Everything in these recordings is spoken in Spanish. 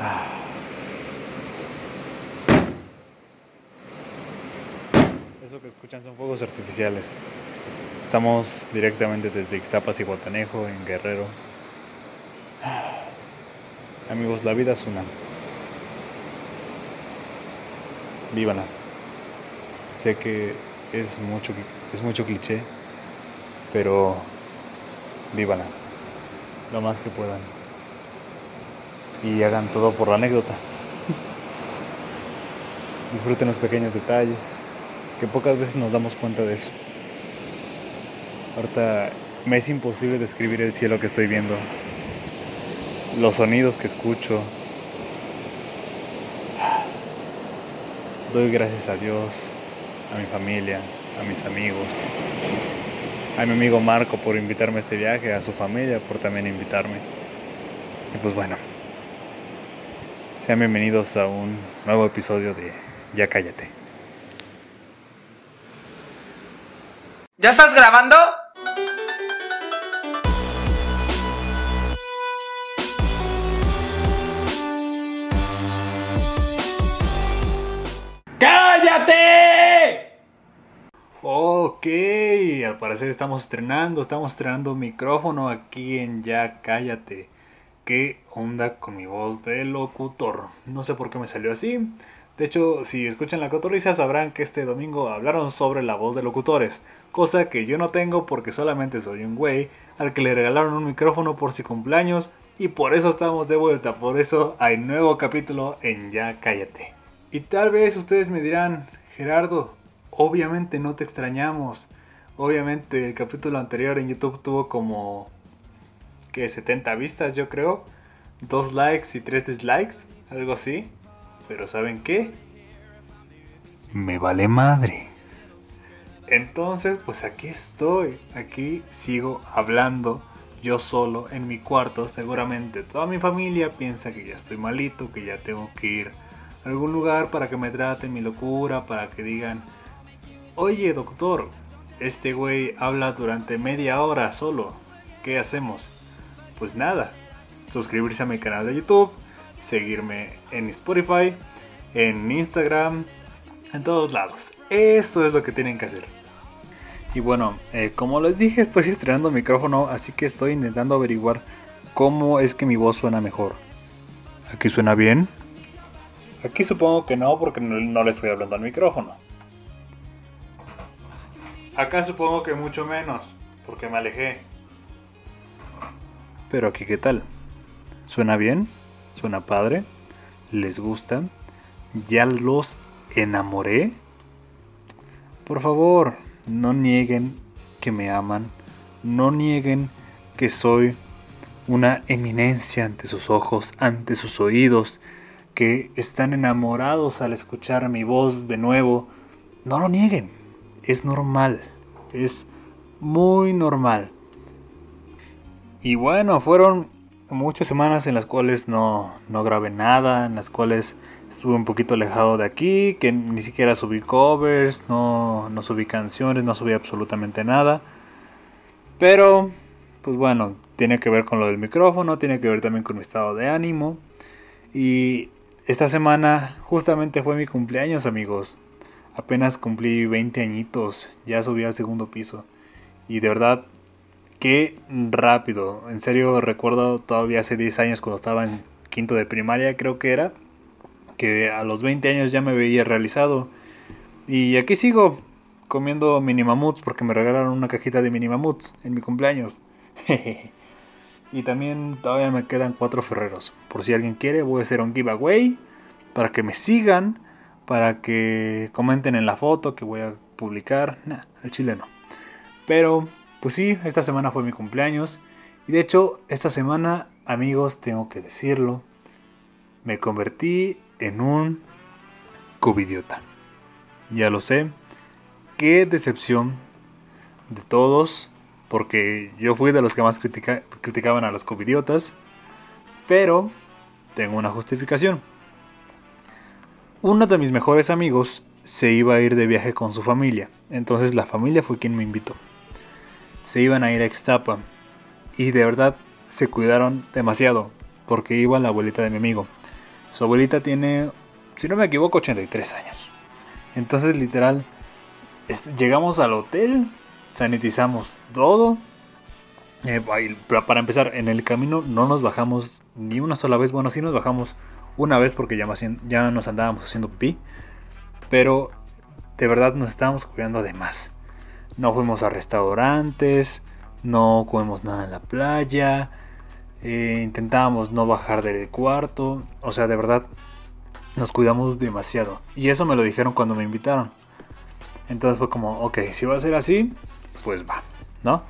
Ah. Eso que escuchan son fuegos artificiales. Estamos directamente desde Ixtapas y Guatanejo, en Guerrero. Ah. Amigos, la vida es una. Vívala. Sé que es mucho, es mucho cliché, pero vívala lo más que puedan. Y hagan todo por la anécdota. Disfruten los pequeños detalles, que pocas veces nos damos cuenta de eso. Ahorita me es imposible describir el cielo que estoy viendo, los sonidos que escucho. Doy gracias a Dios, a mi familia, a mis amigos, a mi amigo Marco por invitarme a este viaje, a su familia por también invitarme. Y pues bueno, sean bienvenidos a un nuevo episodio de Ya Cállate. ¿Ya estás grabando? Ok, al parecer estamos estrenando, estamos estrenando micrófono aquí en Ya Cállate. ¿Qué onda con mi voz de locutor? No sé por qué me salió así. De hecho, si escuchan la cotorriza sabrán que este domingo hablaron sobre la voz de locutores, cosa que yo no tengo porque solamente soy un güey al que le regalaron un micrófono por su cumpleaños y por eso estamos de vuelta, por eso hay nuevo capítulo en Ya Cállate. Y tal vez ustedes me dirán, Gerardo, obviamente no te extrañamos. Obviamente el capítulo anterior en YouTube tuvo como que 70 vistas, yo creo. Dos likes y tres dislikes, algo así. Pero ¿saben qué? Me vale madre. Entonces, pues aquí estoy. Aquí sigo hablando yo solo en mi cuarto. Seguramente toda mi familia piensa que ya estoy malito, que ya tengo que ir a algún lugar para que me traten mi locura, para que digan, oye doctor, este güey habla durante media hora solo. ¿Qué hacemos? Pues nada, suscribirse a mi canal de YouTube, seguirme en Spotify, en Instagram, en todos lados. Eso es lo que tienen que hacer. Y bueno, eh, como les dije, estoy estrenando micrófono, así que estoy intentando averiguar cómo es que mi voz suena mejor. ¿Aquí suena bien? Aquí supongo que no, porque no, no le estoy hablando al micrófono. Acá supongo que mucho menos, porque me alejé. Pero aquí, ¿qué tal? ¿Suena bien? ¿Suena padre? ¿Les gusta? ¿Ya los enamoré? Por favor, no nieguen que me aman. No nieguen que soy una eminencia ante sus ojos, ante sus oídos, que están enamorados al escuchar mi voz de nuevo. No lo nieguen, es normal, es muy normal. Y bueno, fueron muchas semanas en las cuales no, no grabé nada, en las cuales estuve un poquito alejado de aquí, que ni siquiera subí covers, no, no subí canciones, no subí absolutamente nada. Pero, pues bueno, tiene que ver con lo del micrófono, tiene que ver también con mi estado de ánimo. Y esta semana justamente fue mi cumpleaños, amigos. Apenas cumplí 20 añitos, ya subí al segundo piso. Y de verdad, qué rápido. En serio, recuerdo todavía hace 10 años cuando estaba en quinto de primaria, creo que era, que a los 20 años ya me veía realizado. Y aquí sigo comiendo mini mamuts porque me regalaron una cajita de mini mamuts en mi cumpleaños. y también todavía me quedan cuatro ferreros. Por si alguien quiere, voy a hacer un giveaway para que me sigan, para que comenten en la foto que voy a publicar. Nah, el chileno. Pero, pues sí, esta semana fue mi cumpleaños. Y de hecho, esta semana, amigos, tengo que decirlo, me convertí en un covidiota. Ya lo sé. Qué decepción de todos. Porque yo fui de los que más criticaban a los covidiotas. Pero tengo una justificación. Uno de mis mejores amigos se iba a ir de viaje con su familia. Entonces la familia fue quien me invitó. Se iban a ir a Extapa. Y de verdad se cuidaron demasiado porque iba la abuelita de mi amigo. Su abuelita tiene, si no me equivoco, 83 años. Entonces, literal, llegamos al hotel, sanitizamos todo. Eh, para empezar, en el camino no nos bajamos ni una sola vez. Bueno, sí nos bajamos una vez porque ya, ya nos andábamos haciendo pipí. Pero de verdad nos estábamos cuidando de más. No fuimos a restaurantes, no comemos nada en la playa, eh, intentábamos no bajar del cuarto, o sea, de verdad nos cuidamos demasiado. Y eso me lo dijeron cuando me invitaron. Entonces fue como, ok, si va a ser así, pues va, ¿no?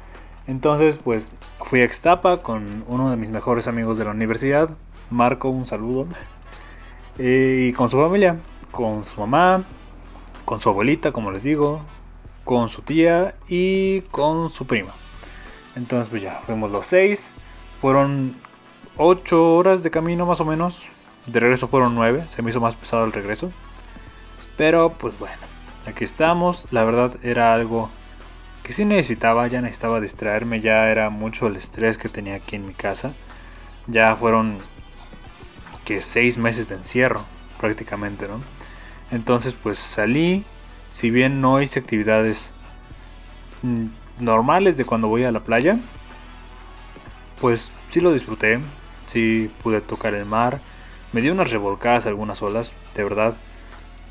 Entonces, pues fui a Extapa con uno de mis mejores amigos de la universidad, Marco, un saludo. Eh, y con su familia, con su mamá, con su abuelita, como les digo, con su tía y con su prima. Entonces, pues ya, fuimos los seis. Fueron ocho horas de camino más o menos. De regreso fueron nueve. Se me hizo más pesado el regreso. Pero, pues bueno, aquí estamos. La verdad era algo que sí necesitaba. Ya necesitaba distraerme. Ya era mucho el estrés que tenía aquí en mi casa. Ya fueron que seis meses de encierro prácticamente, ¿no? Entonces pues salí, si bien no hice actividades mm, normales de cuando voy a la playa, pues sí lo disfruté, sí pude tocar el mar, me dio unas revolcadas algunas olas, de verdad,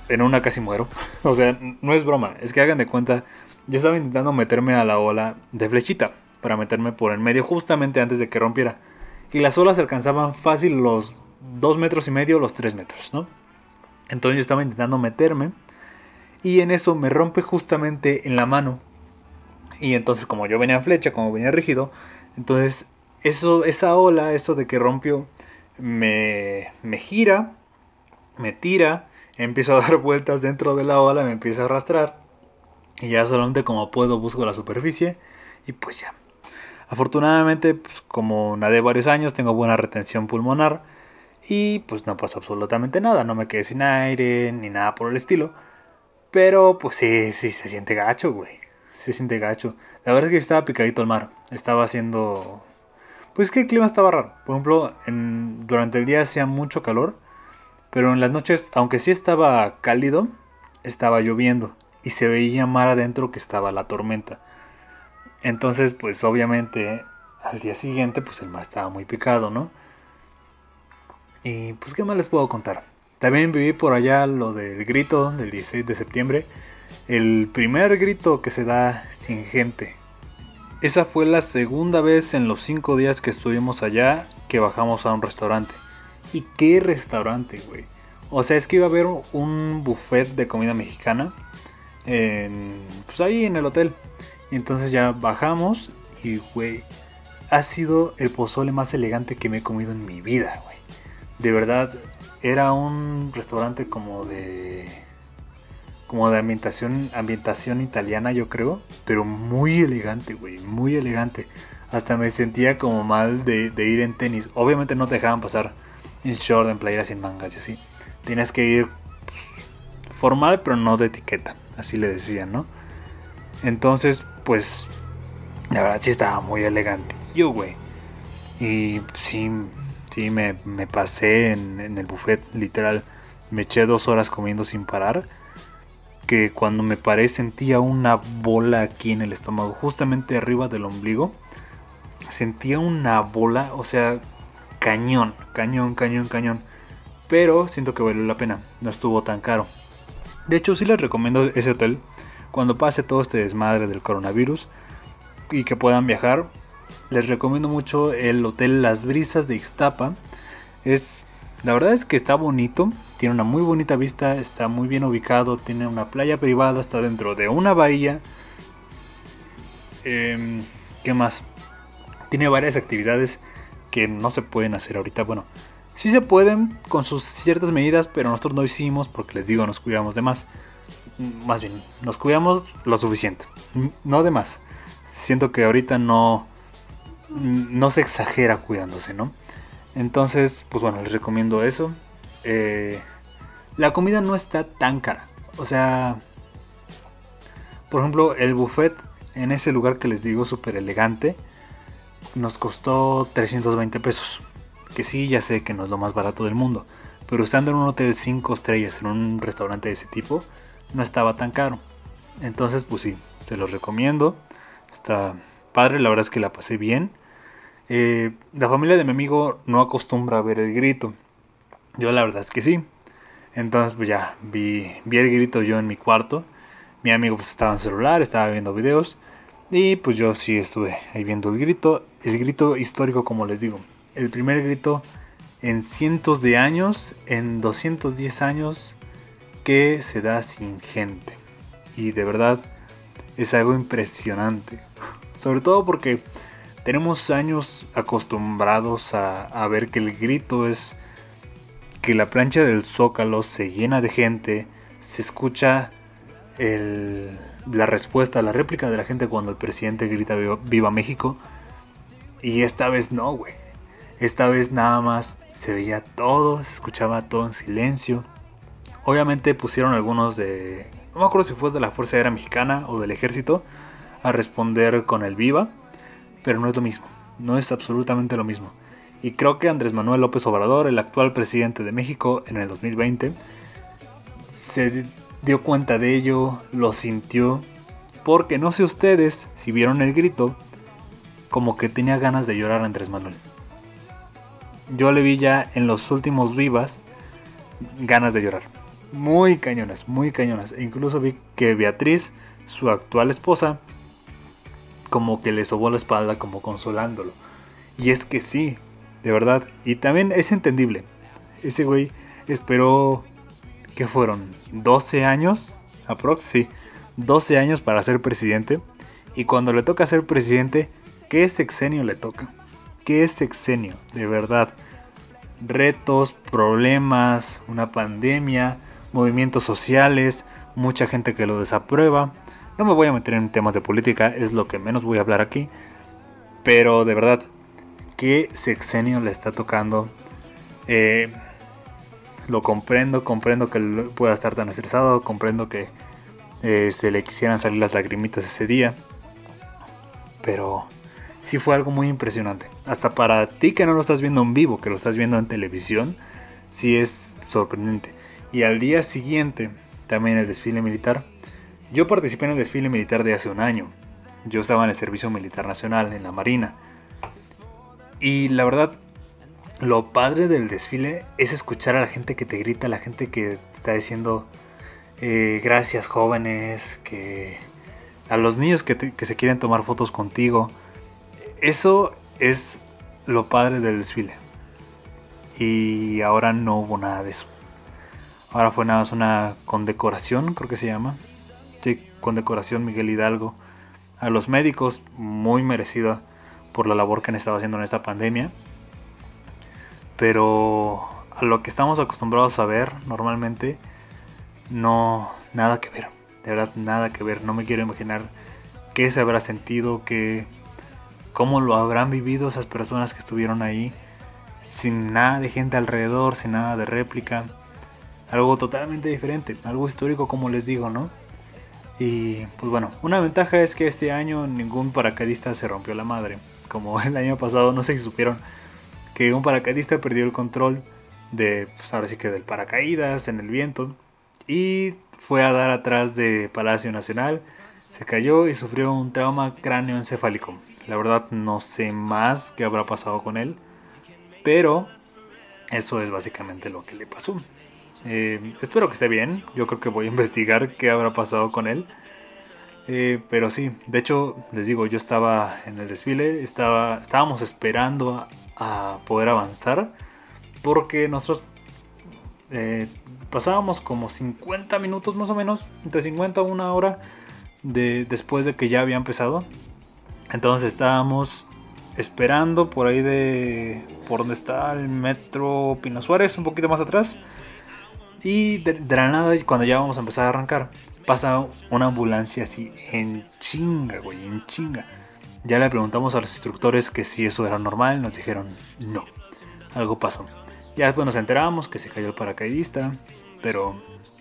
en una casi muero, o sea, no es broma, es que hagan de cuenta, yo estaba intentando meterme a la ola de flechita, para meterme por el medio justamente antes de que rompiera, y las olas alcanzaban fácil los 2 metros y medio, los 3 metros, ¿no? Entonces yo estaba intentando meterme y en eso me rompe justamente en la mano. Y entonces como yo venía en flecha, como venía rígido, entonces eso, esa ola, eso de que rompió, me, me gira, me tira, empiezo a dar vueltas dentro de la ola, me empieza a arrastrar. Y ya solamente como puedo busco la superficie y pues ya. Afortunadamente, pues, como nadé varios años, tengo buena retención pulmonar y pues no pasa absolutamente nada, no me quedé sin aire ni nada por el estilo. Pero pues sí, sí, se siente gacho, güey. Se siente gacho. La verdad es que estaba picadito el mar. Estaba haciendo... Pues que el clima estaba raro. Por ejemplo, durante el día hacía mucho calor. Pero en las noches, aunque sí estaba cálido, estaba lloviendo. Y se veía mar adentro que estaba la tormenta. Entonces, pues obviamente, al día siguiente, pues el mar estaba muy picado, ¿no? Y pues, ¿qué más les puedo contar? También viví por allá lo del grito del 16 de septiembre. El primer grito que se da sin gente. Esa fue la segunda vez en los cinco días que estuvimos allá que bajamos a un restaurante. ¿Y qué restaurante, güey? O sea, es que iba a haber un buffet de comida mexicana. En, pues ahí en el hotel. Y entonces ya bajamos y, güey, ha sido el pozole más elegante que me he comido en mi vida, güey de verdad era un restaurante como de como de ambientación ambientación italiana yo creo pero muy elegante güey muy elegante. Hasta me sentía como mal de, ir en tenis. Obviamente no te dejaban pasar en short en playera sin mangas y así. Tienes que ir pues, formal pero no de etiqueta así le decían no entonces pues la verdad sí estaba muy elegante. Yo güey y sí Sí, me, pasé en, el buffet, literal. Me eché dos horas comiendo sin parar. Que cuando me paré sentía una bola aquí en el estómago, justamente arriba del ombligo. Sentía una bola, o sea, cañón, cañón, cañón, cañón. Pero siento que valió la pena, no estuvo tan caro. De hecho, sí les recomiendo ese hotel cuando pase todo este desmadre del coronavirus y que puedan viajar les recomiendo mucho el hotel Las Brisas de Ixtapa. Es, la verdad es que está bonito, tiene una muy bonita vista, está muy bien ubicado, tiene una playa privada, está dentro de una bahía. Em, ¿Qué más? Tiene varias actividades que no se pueden hacer ahorita. Bueno, sí se pueden con sus ciertas medidas, pero nosotros no hicimos porque les digo, nos cuidamos de más. Más bien, nos cuidamos lo suficiente, no de más. Siento que ahorita no, no se exagera cuidándose, ¿no? Entonces, pues bueno, les recomiendo eso. Eh, la comida no está tan cara. O sea, por ejemplo, el buffet en ese lugar que les digo súper elegante nos costó 320 pesos. Que sí, ya sé que no es lo más barato del mundo. Pero estando en un hotel 5 estrellas, en un restaurante de ese tipo, no estaba tan caro. Entonces, pues sí, se los recomiendo. Está padre, la verdad es que la pasé bien. Eh, la familia de mi amigo no acostumbra a ver el grito. Yo la verdad es que sí. Entonces pues ya vi, vi el grito yo en mi cuarto. Mi amigo pues estaba en celular, estaba viendo videos. Y pues yo sí estuve ahí viendo el grito. El grito histórico como les digo. El primer grito en cientos de años, en 210 años, que se da sin gente. Y de verdad es algo impresionante. Sobre todo porque tenemos años acostumbrados a, ver que el grito es que la plancha del zócalo se llena de gente, se escucha la respuesta, la réplica de la gente cuando el presidente grita viva, México. Y esta vez no, güey. Esta vez nada más se veía todo, se escuchaba todo en silencio. Obviamente pusieron algunos de... No me acuerdo si fue de la Fuerza Aérea Mexicana o del Ejército a responder con el viva pero no es lo mismo, no es absolutamente lo mismo. Y creo que Andrés Manuel López Obrador, el actual presidente de México en el 2020, se dio cuenta de ello, lo sintió, porque no sé ustedes si vieron el grito, como que tenía ganas de llorar a Andrés Manuel. Yo le vi ya en los últimos vivas ganas de llorar. Muy cañonas, muy cañonas. E incluso vi que Beatriz, su actual esposa, como que le sobó la espalda, como consolándolo. Y es que sí, de verdad. Y también es entendible. Ese güey esperó, ¿qué fueron? 12 años, aprox, sí, 12 años para ser presidente. Y cuando le toca ser presidente, ¿qué sexenio le toca? ¿Qué sexenio? De verdad. Retos, problemas, una pandemia, movimientos sociales, mucha gente que lo desaprueba. No me voy a meter en temas de política, es lo que menos voy a hablar aquí. Pero de verdad, ¿qué sexenio le está tocando? Eh, lo comprendo, comprendo que pueda estar tan estresado, comprendo que eh, se le quisieran salir las lagrimitas ese día. Pero sí fue algo muy impresionante. Hasta para ti que no lo estás viendo en vivo, que lo estás viendo en televisión, sí es sorprendente. Y al día siguiente, también el desfile militar, yo participé en el desfile militar de hace un año. Yo estaba en el Servicio Militar Nacional, en la Marina. Y la verdad, lo padre del desfile es escuchar a la gente que te grita, a la gente que te está diciendo eh, gracias jóvenes, que a los niños que, que se quieren tomar fotos contigo. Eso es lo padre del desfile. Y ahora no hubo nada de eso. Ahora fue nada más una condecoración, creo que se llama, con decoración Miguel Hidalgo. A los médicos, muy merecida por la labor que han estado haciendo en esta pandemia. Pero a lo que estamos acostumbrados a ver normalmente, no, nada que ver. De verdad, nada que ver. No me quiero imaginar qué se habrá sentido, qué, cómo lo habrán vivido esas personas que estuvieron ahí, sin nada de gente alrededor, sin nada de réplica. Algo totalmente diferente, algo histórico como les digo, ¿no? Y pues bueno, una ventaja es que este año ningún paracaidista se rompió la madre. Como el año pasado, no sé si supieron que un paracaidista perdió el control de, pues ahora sí que del paracaídas en el viento y fue a dar atrás de Palacio Nacional, se cayó y sufrió un trauma cráneoencefálico. La verdad no sé más qué habrá pasado con él, pero eso es básicamente lo que le pasó. Eh, espero que esté bien. Yo creo que voy a investigar qué habrá pasado con él. Eh, pero sí, de hecho, les digo, yo estaba en el desfile, estaba, estábamos esperando a, poder avanzar. Porque nosotros eh, pasábamos como 50 minutos más o menos, entre 50 a una hora de, después de que ya había empezado. Entonces estábamos esperando por ahí de por donde está el metro Pino Suárez, un poquito más atrás. Y de, la nada, cuando ya vamos a empezar a arrancar, pasa una ambulancia así en chinga, güey, en chinga. Ya le preguntamos a los instructores que si eso era normal, nos dijeron no, algo pasó. Ya después nos enteramos que se cayó el paracaidista, pero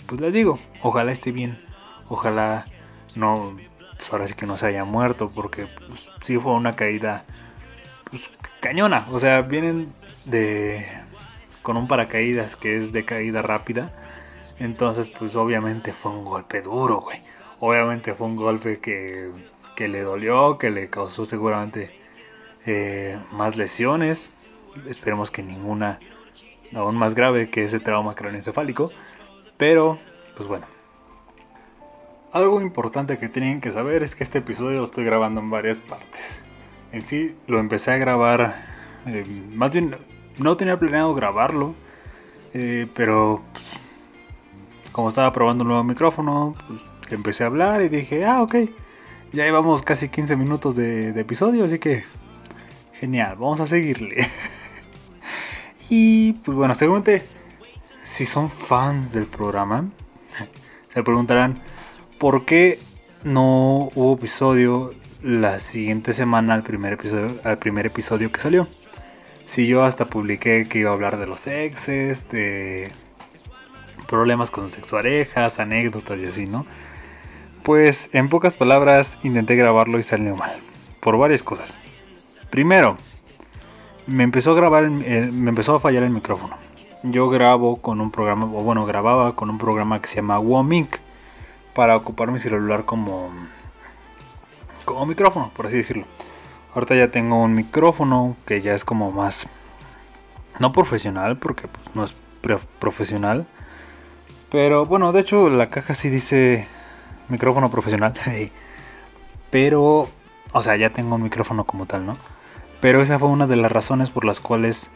pues les digo, ojalá esté bien, ojalá no, pues ahora sí que no se haya muerto, porque pues, sí fue una caída pues, cañona. O sea, vienen de con un paracaídas que es de caída rápida. Entonces, pues obviamente fue un golpe duro, güey. Obviamente fue un golpe que, que le dolió, que le causó seguramente eh, más lesiones. Esperemos que ninguna aún más grave que ese trauma craneoencefálico. Pero, pues bueno. Algo importante que tienen que saber es que este episodio lo estoy grabando en varias partes. En sí, lo empecé a grabar, eh, más bien no tenía planeado grabarlo, eh, pero pues, como estaba probando un nuevo micrófono, pues empecé a hablar y dije, ah, ok, ya llevamos casi 15 minutos de, episodio, así que genial, vamos a seguirle. y pues bueno, seguramente si son fans del programa, se preguntarán por qué no hubo episodio la siguiente semana al primer episodio, al primer episodio que salió. Si yo hasta publiqué que iba a hablar de los exes, de problemas con sexuarejas, anécdotas y así, ¿no? Pues en pocas palabras intenté grabarlo y salió mal. Por varias cosas. Primero, me empezó a grabar, me empezó a fallar el micrófono. Yo grabo con un programa, o bueno, grababa con un programa que se llama Womink para ocupar mi celular como como micrófono, por así decirlo. Ahorita ya tengo un micrófono que ya es como más no profesional porque pues, no es profesional. Pero bueno, de hecho la caja sí dice micrófono profesional. Pero, o sea, ya tengo un micrófono como tal, ¿no? Pero esa fue una de las razones por las cuales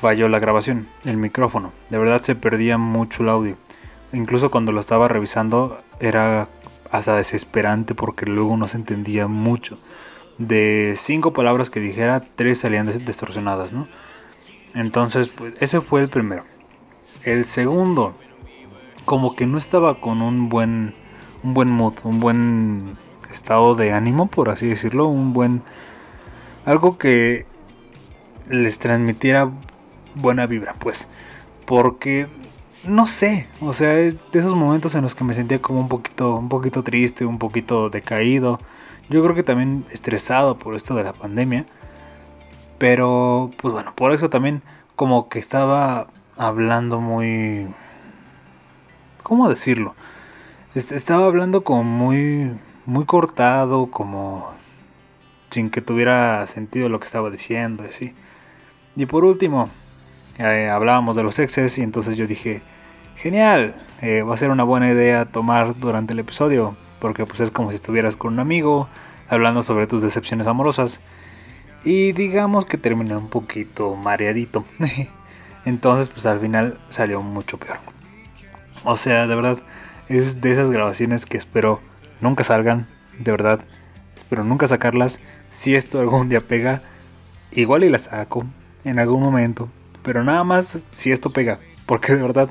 falló la grabación, el micrófono. De verdad se perdía mucho el audio. Incluso cuando lo estaba revisando era hasta desesperante porque luego no se entendía mucho. De cinco palabras que dijera, tres salían distorsionadas, ¿no? Entonces, pues ese fue el primero. El segundo, como que no estaba con un buen, un buen mood, un buen estado de ánimo, por así decirlo, un buen, algo que les transmitiera buena vibra, pues, porque no sé, o sea, de esos momentos en los que me sentía como un poquito, un poquito triste, un poquito decaído. Yo creo que también estresado por esto de la pandemia. Pero, pues bueno, por eso también como que estaba hablando muy... ¿Cómo decirlo? Estaba hablando como muy, muy cortado, como sin que tuviera sentido lo que estaba diciendo, así. Y por último, eh, hablábamos de los exes y entonces yo dije, genial, eh, va a ser una buena idea tomar durante el episodio, porque pues es como si estuvieras con un amigo hablando sobre tus decepciones amorosas. Y digamos que terminé un poquito mareadito. Entonces pues al final salió mucho peor. O sea, de verdad, es de esas grabaciones que espero nunca salgan, de verdad. Espero nunca sacarlas. Si esto algún día pega, igual y la saco en algún momento. Pero nada más si esto pega. Porque de verdad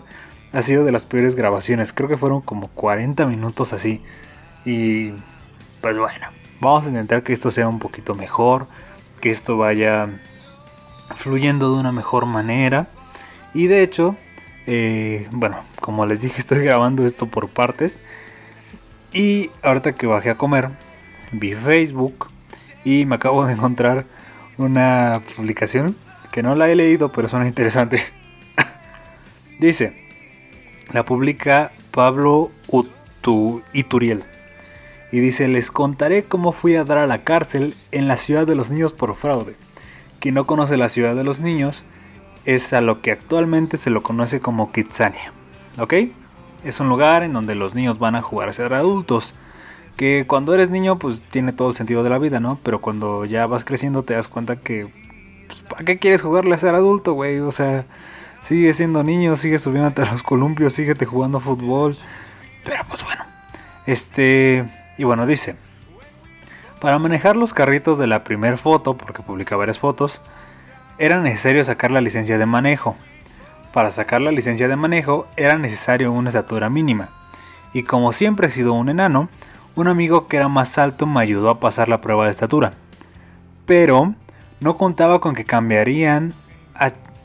ha sido de las peores grabaciones. Creo que fueron como 40 minutos así. Y pues bueno, vamos a intentar que esto sea un poquito mejor. Que esto vaya fluyendo de una mejor manera. Y de hecho, eh, bueno, como les dije, estoy grabando esto por partes. Y ahorita que bajé a comer, vi Facebook y me acabo de encontrar una publicación que no la he leído, pero suena interesante. Dice, la publica Pablo Ituriel. Y dice, les contaré cómo fui a dar a la cárcel en la ciudad de los niños por fraude. Quien no conoce la ciudad de los niños es a lo que actualmente se lo conoce como Kitsania. ¿Ok? Es un lugar en donde los niños van a jugar a ser adultos. Que cuando eres niño pues tiene todo el sentido de la vida, ¿no? Pero cuando ya vas creciendo te das cuenta que... Pues, ¿Para qué quieres jugarle a ser adulto, güey? O sea, sigue siendo niño, sigue subiendo a los columpios, síguete jugando fútbol. Pero pues bueno. Este... Y bueno, dice... Para manejar los carritos de la primer foto, porque publica varias fotos, era necesario sacar la licencia de manejo. Para sacar la licencia de manejo era necesario una estatura mínima. Y como siempre he sido un enano, un amigo que era más alto me ayudó a pasar la prueba de estatura. Pero no contaba con que cambiarían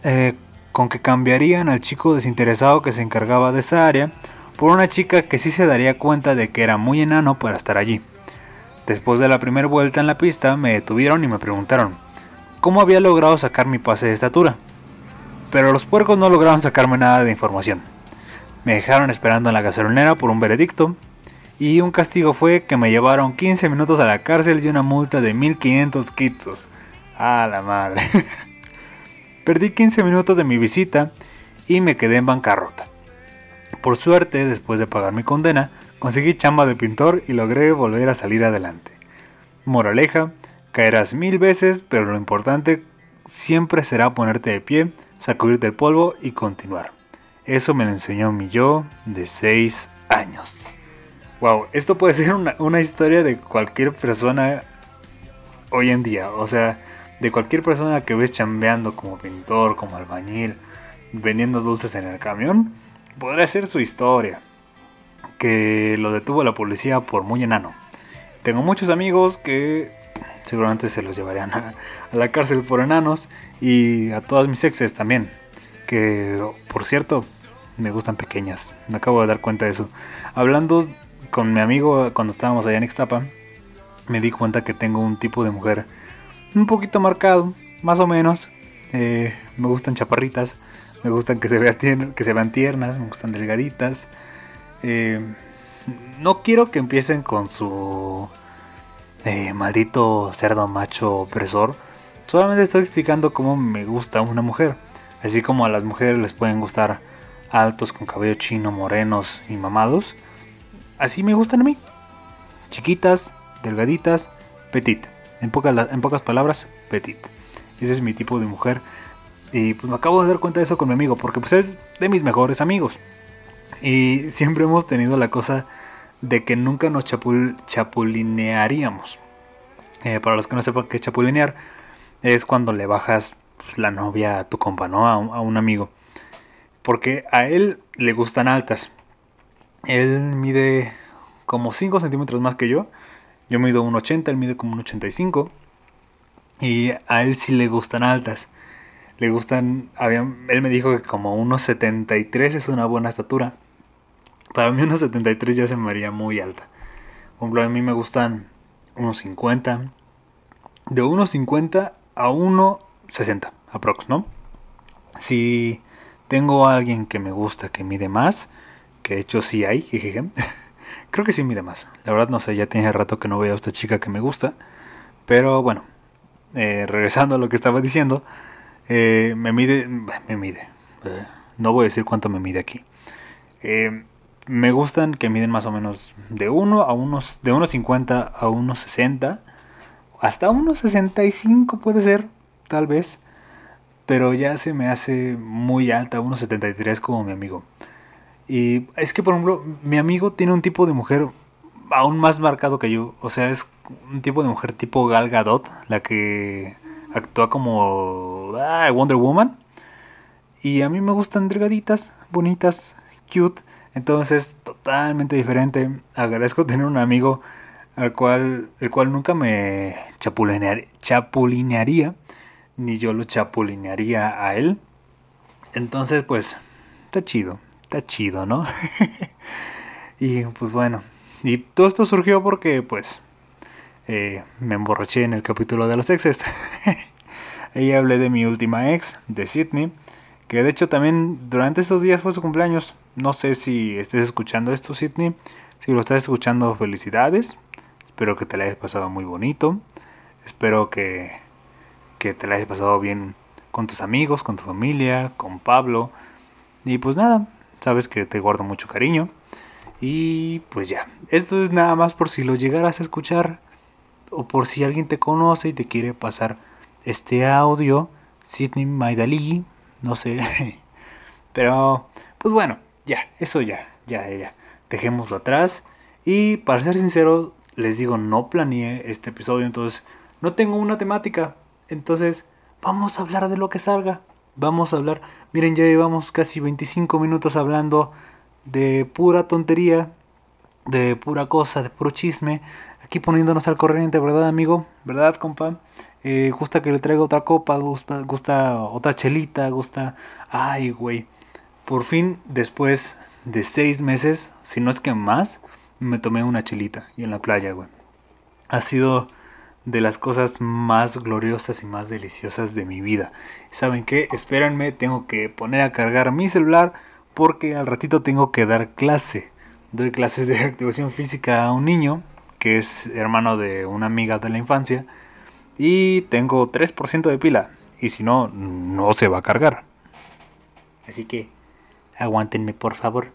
eh, con que cambiarían al chico desinteresado que se encargaba de esa área por una chica que sí se daría cuenta de que era muy enano para estar allí. Después de la primera vuelta en la pista me detuvieron y me preguntaron, cómo había logrado sacar mi pase de estatura. Pero los puercos no lograron sacarme nada de información. Me dejaron esperando en la gasolinera por un veredicto y un castigo fue que me llevaron 15 minutos a la cárcel y una multa de 1500 kitsos. A la madre. Perdí 15 minutos de mi visita y me quedé en bancarrota. Por suerte, después de pagar mi condena, conseguí chamba de pintor y logré volver a salir adelante. Moraleja, caerás mil veces, pero lo importante siempre será ponerte de pie, sacudirte el polvo y continuar. Eso me lo enseñó mi yo de 6 años. Wow, esto puede ser una, historia de cualquier persona hoy en día. O sea, de cualquier persona que ves chambeando como pintor, como albañil, vendiendo dulces en el camión, podría ser su historia. Que lo detuvo la policía por muy enano. Tengo muchos amigos que seguramente se los llevarían a, la cárcel por enanos y a todas mis exes también. Que, por cierto, me gustan pequeñas. Me acabo de dar cuenta de eso. Hablando con mi amigo cuando estábamos allá en Ixtapa, me di cuenta que tengo un tipo de mujer un poquito marcado, más o menos. Eh, me gustan chaparritas, me gustan que se, vean tiernas, me gustan delgaditas. Eh, no quiero que empiecen con su eh, maldito cerdo macho opresor. Solamente estoy explicando cómo me gusta una mujer. Así como a las mujeres les pueden gustar altos con cabello chino, morenos y mamados así me gustan a mí. Chiquitas, delgaditas, petit. En en pocas palabras, petit. Ese es mi tipo de mujer. Y pues me acabo de dar cuenta de eso con mi amigo, porque pues es de mis mejores amigos. Y siempre hemos tenido la cosa de que nunca nos chapulinearíamos. Eh, para los que no sepan qué es chapulinear, es cuando le bajas pues, la novia a tu compa, ¿no? a un amigo. Porque a él le gustan altas. Él mide como 5 centímetros más que yo. Yo mido 1,80, él mide como 1,85. Y a él sí le gustan altas. Le gustan, él me dijo que como 1,73 es una buena estatura. Para mí 1,73 ya se me haría muy alta. Por ejemplo, a mí me gustan 1,50. De 1,50 a 1,60 aprox, ¿no? Si tengo a alguien que me gusta que mide más, que de hecho sí hay, Creo que sí mide más. La verdad no sé, ya tiene rato que no veo a esta chica que me gusta. Pero bueno, eh, regresando a lo que estaba diciendo, eh, me mide, me mide. Eh, no voy a decir cuánto me mide aquí. me gustan que miden más o menos de 1 a unos, de 1.50 a 1.60. Hasta 1.65 puede ser, tal vez. Pero ya se me hace muy alta, 1.73 como mi amigo. Y es que, por ejemplo, mi amigo tiene un tipo de mujer aún más marcado que yo. O sea, es un tipo de mujer tipo Gal Gadot, la que actúa como ah, Wonder Woman. Y a mí me gustan delgaditas, bonitas, cute. Entonces, es totalmente diferente. Agradezco tener un amigo al cual, el cual nunca me chapulinearía, ni yo lo chapulinearía a él. Entonces, pues, está chido está chido, ¿no? y pues bueno, y todo esto surgió porque pues eh, me emborraché en el capítulo de los exes. Ahí hablé de mi última ex, de Sydney, que de hecho también durante estos días fue su cumpleaños. No sé si estés escuchando esto, Sydney. Si lo estás escuchando, felicidades. Espero que te la hayas pasado muy bonito. Espero que, que te la hayas pasado bien con tus amigos, con tu familia, con Pablo. Y pues nada, Sabes que te guardo mucho cariño. Y pues ya, esto es nada más por si lo llegaras a escuchar o por si alguien te conoce y te quiere pasar este audio, Sidney Maidali, no sé. Pero, pues bueno, ya, eso ya, ya, ya. Dejémoslo atrás. Y para ser sincero, les digo, no planeé este episodio, entonces no tengo una temática. Entonces, vamos a hablar de lo que salga vamos a hablar. Miren, ya llevamos casi 25 minutos hablando de pura tontería, de pura cosa, de puro chisme. Aquí poniéndonos al corriente, ¿verdad, amigo? ¿Verdad, compa? Eh, gusta que le traiga otra copa, gusta, gusta otra chelita, gusta... Ay, güey. Por fin, después de seis meses, si no es que más, me tomé una chelita y en la playa, güey. Ha sido de las cosas más gloriosas y más deliciosas de mi vida. ¿Saben qué? Espérenme, tengo que poner a cargar mi celular porque al ratito tengo que dar clase. Doy clases de activación física a un niño que es hermano de una amiga de la infancia y tengo 3% de pila y si no, no se va a cargar. Así que aguántenme por favor.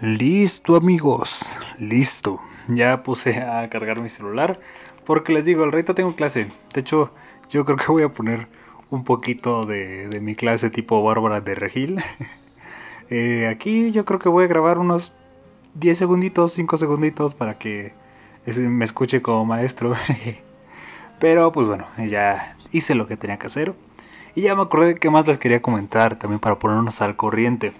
Listo amigos, listo. Ya puse a cargar mi celular porque les digo, al rato tengo clase. De hecho, yo creo que voy a poner un poquito de, mi clase tipo Bárbara de Regil. Eh, aquí yo creo que voy a grabar unos 10 segunditos, 5 segunditos para que me escuche como maestro. Pero pues bueno, ya hice lo que tenía que hacer. Y ya me acordé qué más les quería comentar también para ponernos al corriente.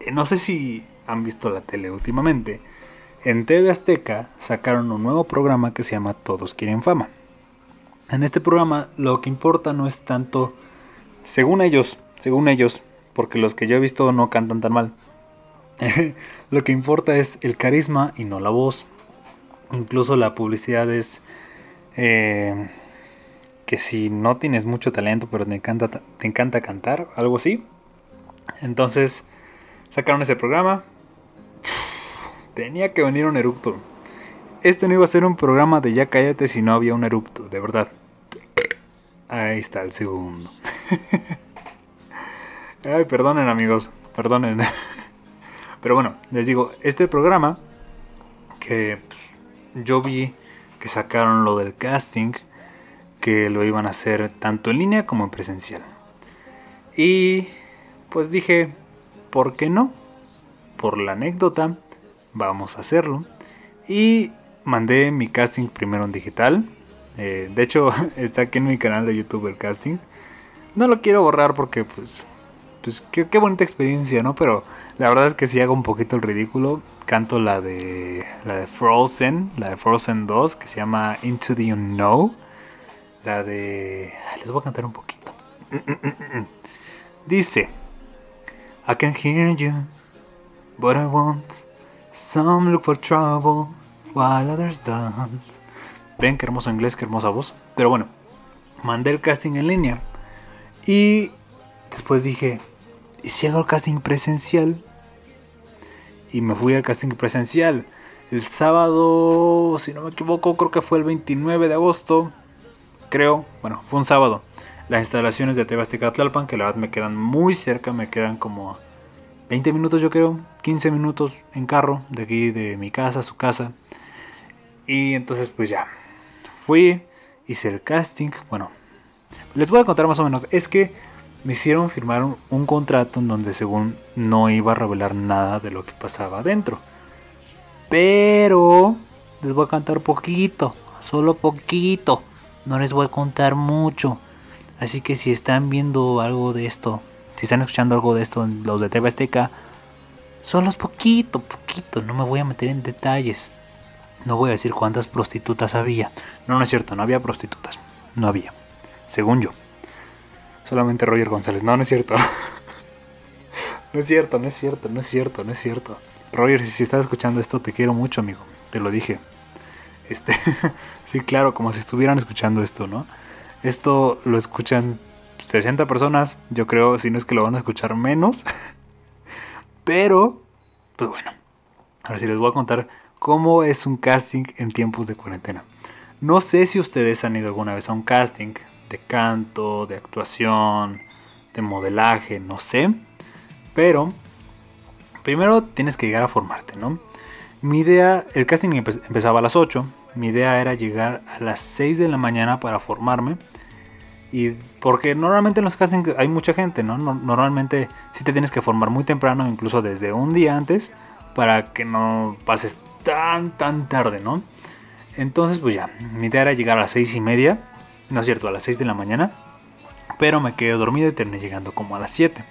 Eh, no sé si han visto la tele últimamente. En TV Azteca sacaron un nuevo programa que se llama Todos quieren fama. En este programa lo que importa no es tanto, según ellos, según ellos, porque los que yo he visto no cantan tan mal. lo que importa es el carisma y no la voz. Incluso la publicidad es eh, que si no tienes mucho talento pero te encanta, te encanta cantar, algo así. Entonces sacaron ese programa, Tenía que venir un eructo. Este no iba a ser un programa de ya cállate si no había un eructo, de verdad. Ahí está el segundo. Ay, perdonen amigos, perdonen. Pero bueno, les digo, este programa que yo vi que sacaron lo del casting, que lo iban a hacer tanto en línea como en presencial. Y pues dije, ¿por qué no? Por la anécdota vamos a hacerlo. Y mandé mi casting primero en digital. Eh, de hecho, está aquí en mi canal de YouTube el casting. No lo quiero borrar porque, pues, pues qué, bonita experiencia, ¿no? Pero la verdad es que si hago un poquito el ridículo. Canto la de, la de Frozen, la de Frozen 2, que se llama Into the Unknown. La de... Les voy a cantar un poquito. Dice, I can hear you, but I won't Some look for trouble while others don't. Ven qué hermoso inglés, qué hermosa voz. Pero bueno, mandé el casting en línea. Y después dije, ¿y si hago el casting presencial? Y me fui al casting presencial. El sábado, si no me equivoco, creo que fue el 29 de agosto. Creo, bueno, fue un sábado. Las instalaciones de Tebastica Tlalpan, que la verdad me quedan muy cerca, me quedan como 20 minutos yo creo, 15 minutos en carro de aquí de mi casa su casa. Y entonces pues ya, fui, hice el casting, bueno, les voy a contar más o menos, es que me hicieron firmar un, contrato en donde según no iba a revelar nada de lo que pasaba adentro. Pero les voy a contar poquito, solo poquito, no les voy a contar mucho. Así que si están viendo algo de esto si están escuchando algo de esto, los de TV Azteca, solo es poquito, poquito, no me voy a meter en detalles. No voy a decir cuántas prostitutas había. No, no es cierto, no había prostitutas. No había. Según yo. Solamente Roger González. No, no es cierto. no es cierto, no es cierto, no es cierto, no es cierto. Roger, si, estás escuchando esto, te quiero mucho, amigo. Te lo dije. Este, sí, claro, como si estuvieran escuchando esto, ¿no? Esto lo escuchan 60 personas, yo creo, si no es que lo van a escuchar menos. Pero, pues bueno, ahora sí les voy a contar cómo es un casting en tiempos de cuarentena. No sé si ustedes han ido alguna vez a un casting de canto, de actuación, de modelaje, no sé. Pero, primero tienes que llegar a formarte, ¿no? Mi idea, el casting empezaba a las 8. Mi idea era llegar a las 6 de la mañana para formarme y porque normalmente en los castings hay mucha gente, ¿no? Normalmente sí te tienes que formar muy temprano, incluso desde un día antes, para que no pases tan, tan tarde, ¿no? Entonces, pues ya, mi idea era llegar a las seis y media, no es cierto, a las 6 de la mañana, pero me quedé dormido y terminé llegando como a las 7.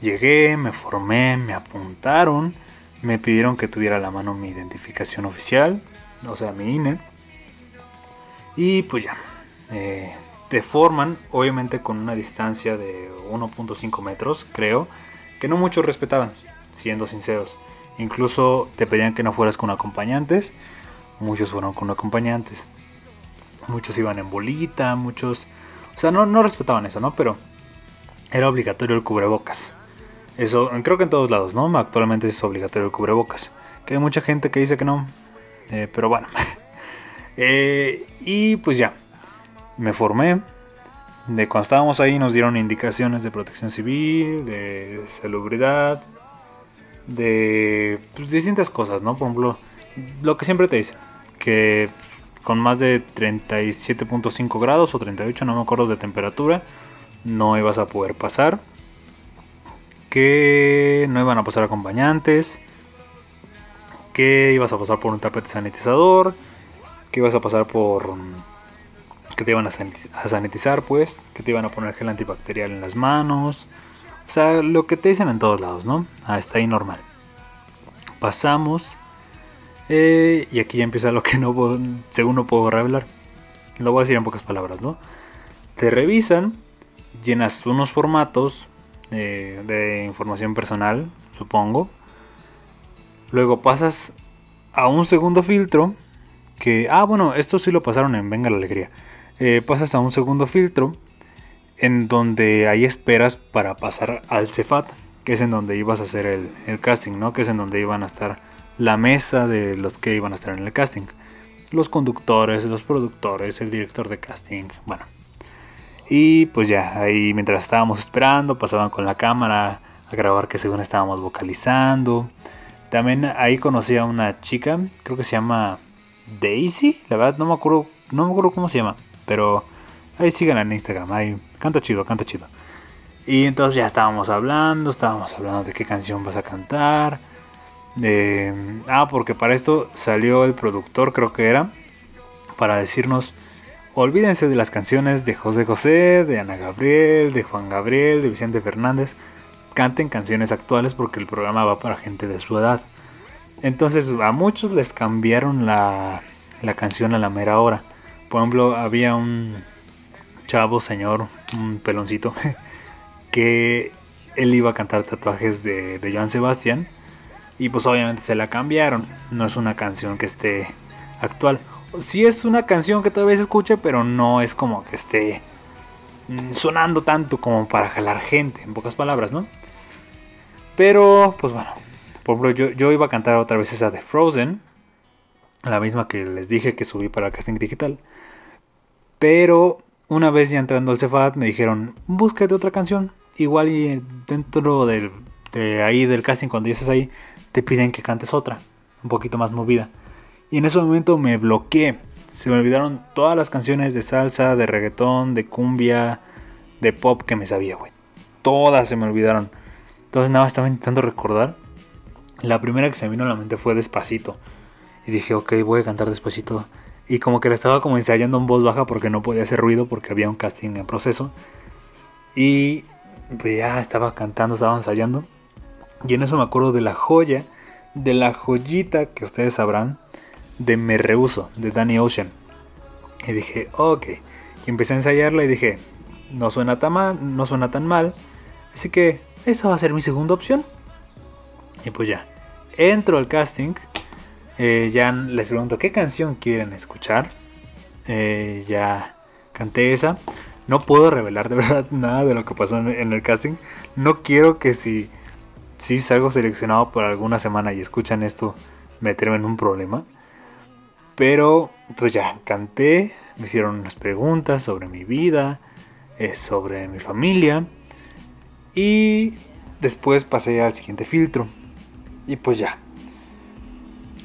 Llegué, me formé, me apuntaron, me pidieron que tuviera a la mano mi identificación oficial, o sea, mi INE. Y pues ya, eh, te forman, obviamente con una distancia de 1.5 metros, creo, que no muchos respetaban, siendo sinceros. Incluso te pedían que no fueras con acompañantes, muchos fueron con acompañantes. Muchos iban en bolita, muchos... O sea, no, no respetaban eso, ¿no? Pero era obligatorio el cubrebocas. Eso, creo que en todos lados, ¿no? Actualmente es obligatorio el cubrebocas. Que hay mucha gente que dice que no. Eh, pero bueno. Eh, y pues ya. Me formé. De cuando estábamos ahí nos dieron indicaciones de protección civil, de salubridad, de pues, distintas cosas, ¿no? Por ejemplo, lo que siempre te dicen, que con más de 37.5 grados o 38, no me acuerdo de temperatura, no ibas a poder pasar. Que no iban a pasar acompañantes. Que ibas a pasar por un tapete sanitizador. Que ibas a pasar por... Que te iban a sanitizar, pues. Que te iban a poner gel antibacterial en las manos. O sea, lo que te dicen en todos lados, ¿no? Ah, está ahí normal. Pasamos eh, y aquí ya empieza lo que no puedo, según no puedo revelar. Lo voy a decir en pocas palabras, ¿no? Te revisan, llenas unos formatos eh, de información personal, supongo. Luego pasas a un segundo filtro que, ah, bueno, esto sí lo pasaron en Venga la Alegría. Eh, pasas a un segundo filtro en donde hay esperas para pasar al Cefat, que es en donde ibas a hacer el, el casting, ¿no? Que es en donde iban a estar la mesa de los que iban a estar en el casting. Los conductores, los productores, el director de casting, bueno. Y pues ya, ahí mientras estábamos esperando, pasaban con la cámara a grabar que según estábamos vocalizando. También ahí conocí a una chica, creo que se llama Daisy, la verdad no me acuerdo, no me acuerdo cómo se llama, pero ahí síganla en Instagram, ahí canta chido, canta chido. Y entonces ya estábamos hablando, estábamos hablando de qué canción vas a cantar ah, porque para esto salió el productor, creo que era, para decirnos, olvídense de las canciones de José José, de Ana Gabriel, de Juan Gabriel, de Vicente Fernández, canten canciones actuales porque el programa va para gente de su edad. Entonces a muchos les cambiaron la, la canción a la mera hora. Por ejemplo, había un chavo, señor, un peloncito, que él iba a cantar tatuajes de, de Joan Sebastián y pues obviamente se la cambiaron. No es una canción que esté actual. Sí es una canción que todavía se escucha, pero no es como que esté mm, sonando tanto como para jalar gente, en pocas palabras, ¿no? Pero, pues bueno, por ejemplo, yo, yo iba a cantar otra vez esa de Frozen, la misma que les dije que subí para el casting digital. Pero una vez ya entrando al Cefat me dijeron, búscate otra canción. Igual y dentro del, de ahí del casting, cuando ya ahí, te piden que cantes otra, un poquito más movida. Y en ese momento me bloqueé. Se me olvidaron todas las canciones de salsa, de reggaetón, de cumbia, de pop que me sabía, güey. Todas se me olvidaron. Entonces nada, estaba intentando recordar. La primera que se me vino a la mente fue Despacito. Y dije, ok, voy a cantar Despacito. Y como que la estaba como ensayando en voz baja porque no podía hacer ruido porque había un casting en proceso. Y pues ya estaba cantando, estaba ensayando. Y en eso me acuerdo de la joya, de la joyita que ustedes sabrán, de Me Rehuso, de Danny Ocean. Y dije, ok. Y empecé a ensayarla y dije, no suena tan mal, no suena tan mal. Así que esa va a ser mi segunda opción. Y pues ya, entro al casting. Eh, ya les pregunto qué canción quieren escuchar. Eh, ya canté esa. No puedo revelar de verdad nada de lo que pasó en el casting. No quiero que si si salgo seleccionado por alguna semana y escuchan esto, meterme en un problema. Pero pues ya, canté, me hicieron unas preguntas sobre mi vida, eh, sobre mi familia. Y después pasé al siguiente filtro. Y pues ya.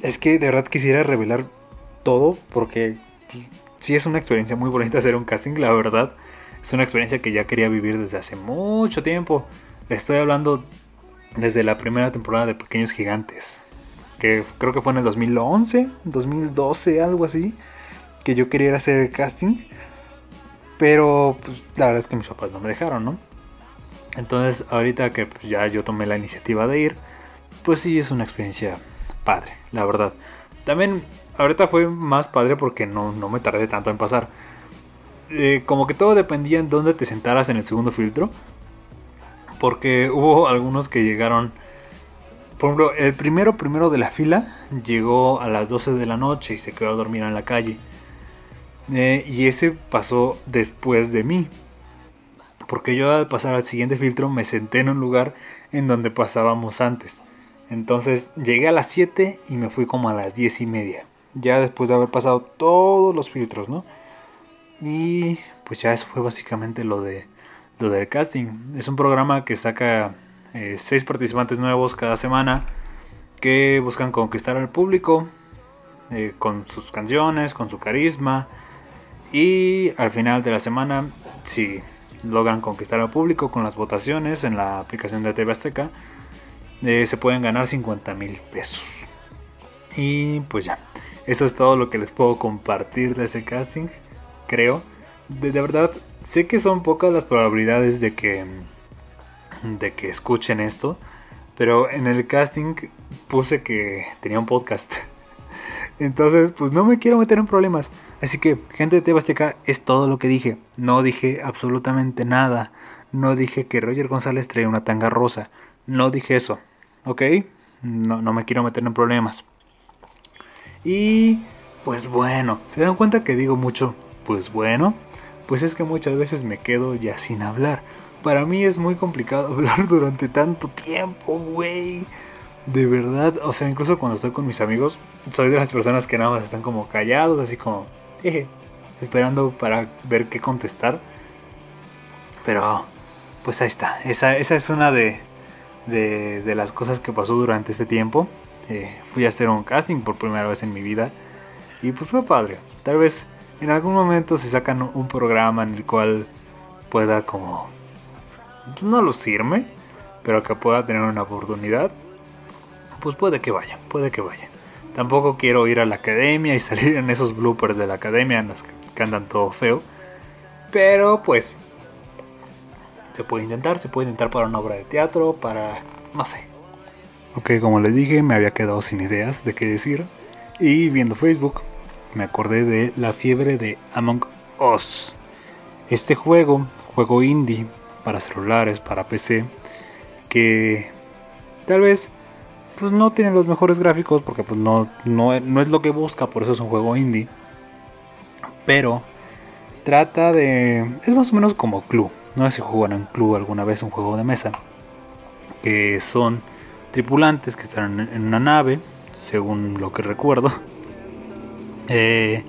Es que de verdad quisiera revelar todo porque pues, sí es una experiencia muy bonita hacer un casting, la verdad. Es una experiencia que ya quería vivir desde hace mucho tiempo. Estoy hablando desde la primera temporada de Pequeños Gigantes, que creo que fue en el 2011, 2012, algo así, que yo quería hacer el casting, pero pues, la verdad es que mis papás no me dejaron, ¿no? Entonces ahorita que pues, ya yo tomé la iniciativa de ir, pues sí es una experiencia padre, la verdad. También ahorita fue más padre porque no, no me tardé tanto en pasar. Eh, como que todo dependía en dónde te sentaras en el segundo filtro porque hubo algunos que llegaron. Por ejemplo, el primero primero de la fila llegó a las 12 de la noche y se quedó a dormir en la calle. Eh, y ese pasó después de mí. Porque yo al pasar al siguiente filtro me senté en un lugar en donde pasábamos antes. Entonces llegué a las 7 y me fui como a las 10 y media. Ya después de haber pasado todos los filtros, ¿no? Y pues ya eso fue básicamente lo de lo del casting. Es un programa que saca 6 eh, participantes nuevos cada semana que buscan conquistar al público eh, con sus canciones, con su carisma. Y al final de la semana, si logran conquistar al público con las votaciones en la aplicación de TV Azteca, eh, se pueden ganar 50 mil pesos. Y pues ya, eso es todo lo que les puedo compartir de ese casting, creo. De, verdad, sé que son pocas las probabilidades de que, de que escuchen esto, pero en el casting puse que tenía un podcast. Entonces, pues no me quiero meter en problemas. Así que, gente de Tebasteca, es todo lo que dije. No dije absolutamente nada. No dije que Roger González traía una tanga rosa. No dije eso. ¿Ok? No, no me quiero meter en problemas. Y, pues bueno, ¿se dan cuenta que digo mucho? Pues bueno, pues es que muchas veces me quedo ya sin hablar. Para mí es muy complicado hablar durante tanto tiempo, güey. De verdad, o sea, incluso cuando estoy con mis amigos, soy de las personas que nada más están como callados, así como, esperando para ver qué contestar. Pero, pues ahí está. Esa, esa es una de, de, las cosas que pasó durante este tiempo. Eh, fui a hacer un casting por primera vez en mi vida. Y pues fue padre. Tal vez en algún momento se sacan un programa en el cual pueda como... No lucirme, pero que pueda tener una oportunidad pues puede que vayan, puede que vayan. Tampoco quiero ir a la academia y salir en esos bloopers de la academia en los que andan todo feo. Pero pues se puede intentar, se puede intentar para una obra de teatro, para... no sé. Ok, como les dije, me había quedado sin ideas de qué decir. Y viendo Facebook, me acordé de la fiebre de Among Us. Este juego, juego indie para celulares, para PC, que tal vez pues no tiene los mejores gráficos porque pues no, no, es lo que busca, por eso es un juego indie. Pero trata de... es más o menos como Clue. No sé si jugaron Clue alguna vez un juego de mesa. Que son tripulantes que están en una nave, según lo que recuerdo. Eh,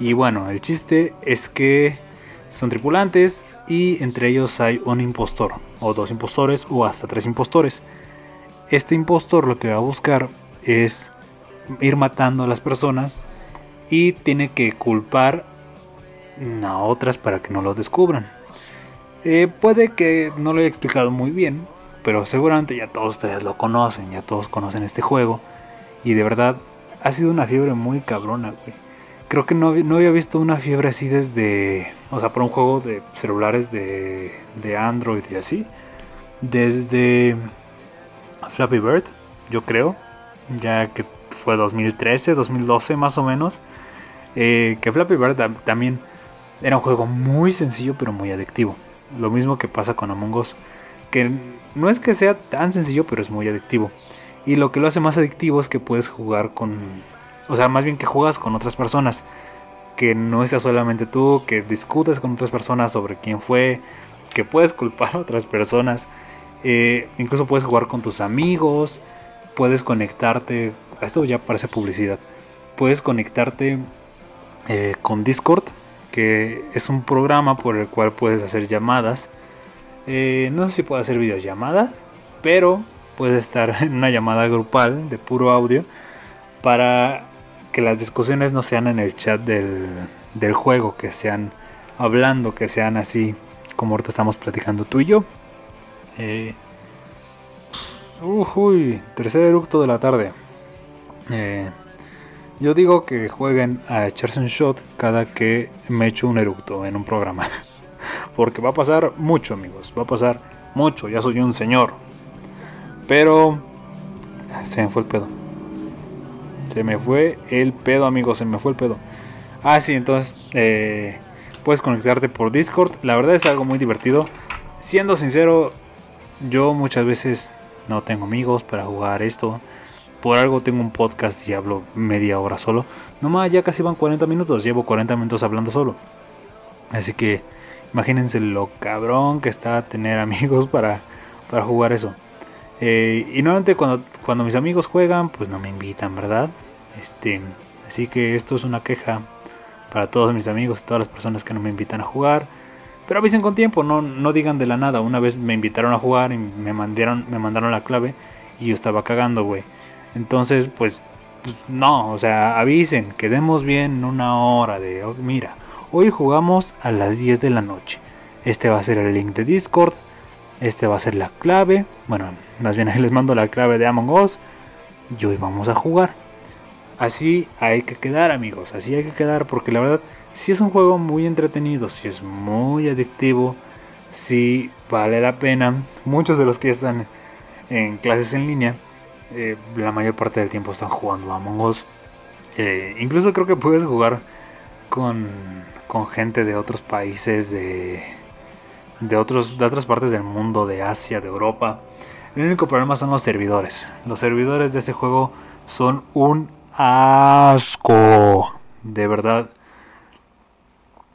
y bueno, el chiste es que son tripulantes y entre ellos hay un impostor, o dos impostores, o hasta tres impostores. Este impostor lo que va a buscar es ir matando a las personas y tiene que culpar a otras para que no lo descubran. Eh, puede que no lo haya explicado muy bien, pero seguramente ya todos ustedes lo conocen, ya todos conocen este juego. Y de verdad, ha sido una fiebre muy cabrona, güey. Creo que no, no había visto una fiebre así desde, o sea, por un juego de celulares de, de Android y así. Desde Flappy Bird, yo creo, ya que fue 2013, 2012 más o menos. Eh, que Flappy Bird también era un juego muy sencillo pero muy adictivo. Lo mismo que pasa con Among Us, que no es que sea tan sencillo pero es muy adictivo. Y lo que lo hace más adictivo es que puedes jugar con, o sea, más bien que juegas con otras personas. Que no estás solamente tú, que discutes con otras personas sobre quién fue, que puedes culpar a otras personas. Eh, incluso puedes jugar con tus amigos, puedes conectarte, esto ya parece publicidad, puedes conectarte eh, con Discord, que es un programa por el cual puedes hacer llamadas. Eh, no sé si puedo hacer videollamadas, pero puedes estar en una llamada grupal de puro audio para que las discusiones no sean en el chat del, del juego, que sean hablando, que sean así como ahorita estamos platicando tú y yo. Eh, uy, tercer eructo de la tarde. Eh, yo digo que jueguen a echarse un shot cada que me echo un eructo en un programa. Porque va a pasar mucho, amigos. Va a pasar mucho. Ya soy un señor. Pero se me fue el pedo. Se me fue el pedo, amigos. Se me fue el pedo. Ah, sí, entonces eh, puedes conectarte por Discord. La verdad es algo muy divertido. Siendo sincero, yo muchas veces no tengo amigos para jugar esto. por algo tengo un podcast y hablo media hora solo. Nomás ya casi van 40 minutos, llevo 40 minutos hablando solo. Así que imagínense lo cabrón que está tener amigos para, para jugar eso. Eh, y nuevamente cuando, cuando mis amigos juegan, pues no me invitan, ¿verdad? Este, así que esto es una queja para todos mis amigos, todas las personas que no me invitan a jugar. Pero avisen con tiempo, no, no digan de la nada. Una vez me invitaron a jugar y me mandaron, me mandaron la clave y yo estaba cagando, güey. Entonces, pues, pues, no, o sea, avisen, quedemos bien una hora de, oh, mira, hoy jugamos a las 10 de la noche. Este va a ser el link de Discord, este va a ser la clave, bueno, más bien les mando la clave de Among Us y hoy vamos a jugar. Así hay que quedar, amigos, así hay que quedar porque la verdad si es un juego muy entretenido, si es muy adictivo, si vale la pena. Muchos de los que están en clases en línea eh, la mayor parte del tiempo están jugando Among Us. Eh, incluso creo que puedes jugar con, con gente de otros países, de, de, otros, de otras partes del mundo, de Asia, de Europa. El único problema son los servidores. Los servidores de ese juego son un asco. De verdad.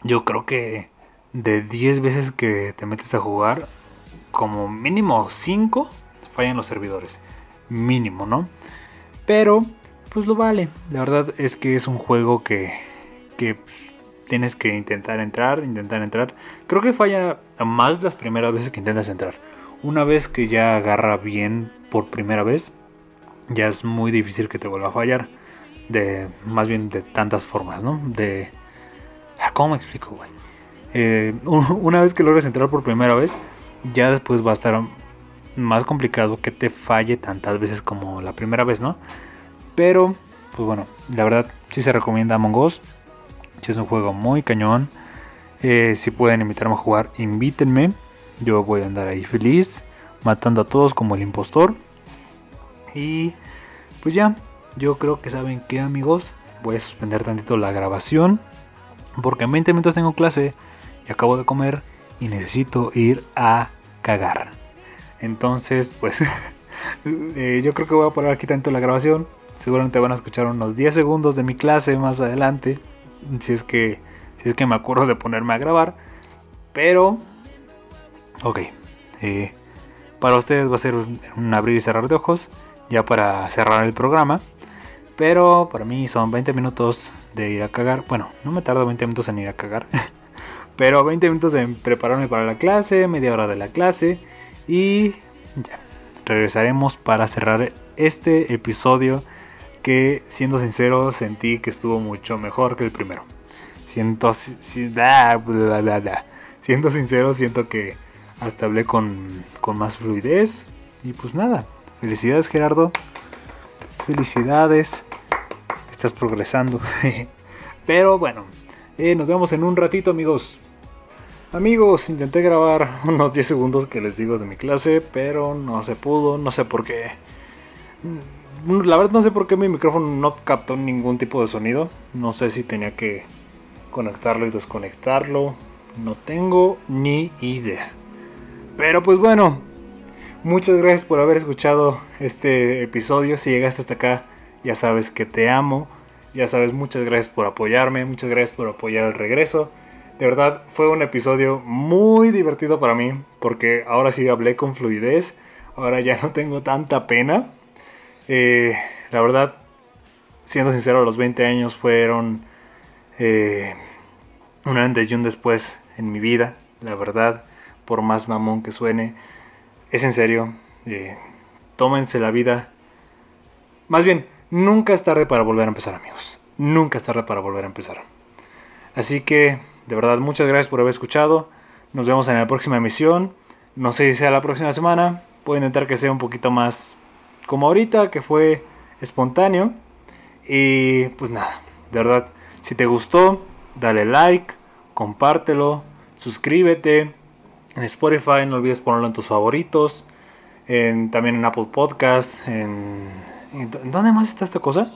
Yo creo que de 10 veces que te metes a jugar, como mínimo 5 fallan los servidores mínimo, ¿no? Pero, pues lo vale. La verdad es que es un juego que, que tienes que intentar entrar, intentar entrar. Creo que falla más las primeras veces que intentas entrar. Una vez que ya agarra bien por primera vez, ya es muy difícil que te vuelva a fallar. De, más bien de tantas formas, ¿no? De... Ah, ¿Cómo me explico, güey? Eh, una vez que logres entrar por primera vez, ya después va a estar más complicado que te falle tantas veces como la primera vez, ¿no? Pero, pues bueno, la verdad sí se recomienda Among Us. Es un juego muy cañón. Eh, si pueden invitarme a jugar, invítenme. Yo voy a andar ahí feliz, matando a todos como el impostor. Y pues ya, yo creo que saben que amigos, voy a suspender tantito la grabación. Porque en 20 minutos tengo clase y acabo de comer y necesito ir a cagar. Entonces, pues eh, yo creo que voy a poner aquí tanto la grabación. Seguramente van a escuchar unos 10 segundos de mi clase más adelante. Si es que, si es que me acuerdo de ponerme a grabar. Pero, ok. Eh, para ustedes va a ser un, abrir y cerrar de ojos. Ya para cerrar el programa. Pero para mí son 20 minutos de ir a cagar. Bueno, no me tardo 20 minutos en ir a cagar. Pero 20 minutos en prepararme para la clase, media hora de la clase y ya, regresaremos para cerrar este episodio que siendo sincero sentí que estuvo mucho mejor que el primero. Siento, siendo sincero siento que hasta hablé con, con más fluidez. Y pues nada, felicidades Gerardo. Felicidades. Estás progresando. Pero bueno, eh, nos vemos en un ratito amigos. Amigos, intenté grabar unos 10 segundos que les digo de mi clase, pero no se pudo, no sé por qué. La verdad no sé por qué mi micrófono no captó ningún tipo de sonido. No sé si tenía que conectarlo y desconectarlo. No tengo ni idea. Pero pues bueno, muchas gracias por haber escuchado este episodio. Si llegaste hasta acá, ya sabes que te amo. Ya sabes, muchas gracias por apoyarme, muchas gracias por apoyar el regreso. De verdad fue un episodio muy divertido para mí porque ahora sí hablé con fluidez, ahora ya no tengo tanta pena. Eh, la verdad, siendo sincero, los 20 años fueron eh, un antes y un después en mi vida, la verdad, por más mamón que suene. Es en serio, eh, tómense la vida. Más bien, nunca es tarde para volver a empezar amigos. Nunca es tarde para volver a empezar. Así que de verdad, muchas gracias por haber escuchado. Nos vemos en la próxima emisión. No sé si sea la próxima semana. Puedo intentar que sea un poquito más como ahorita, que fue espontáneo. Y pues nada, de verdad, si te gustó, dale like, compártelo, suscríbete. En Spotify no olvides ponerlo en tus favoritos. también en Apple Podcast. En, ¿en, ¿Dónde más está esta cosa?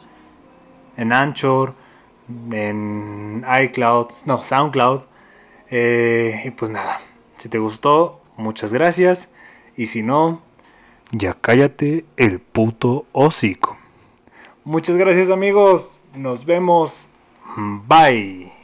En Anchor en iCloud, no, SoundCloud. Eh, y pues nada, si te gustó, muchas gracias. Y si no, ya cállate el puto hocico. Muchas gracias amigos. Nos vemos. Bye.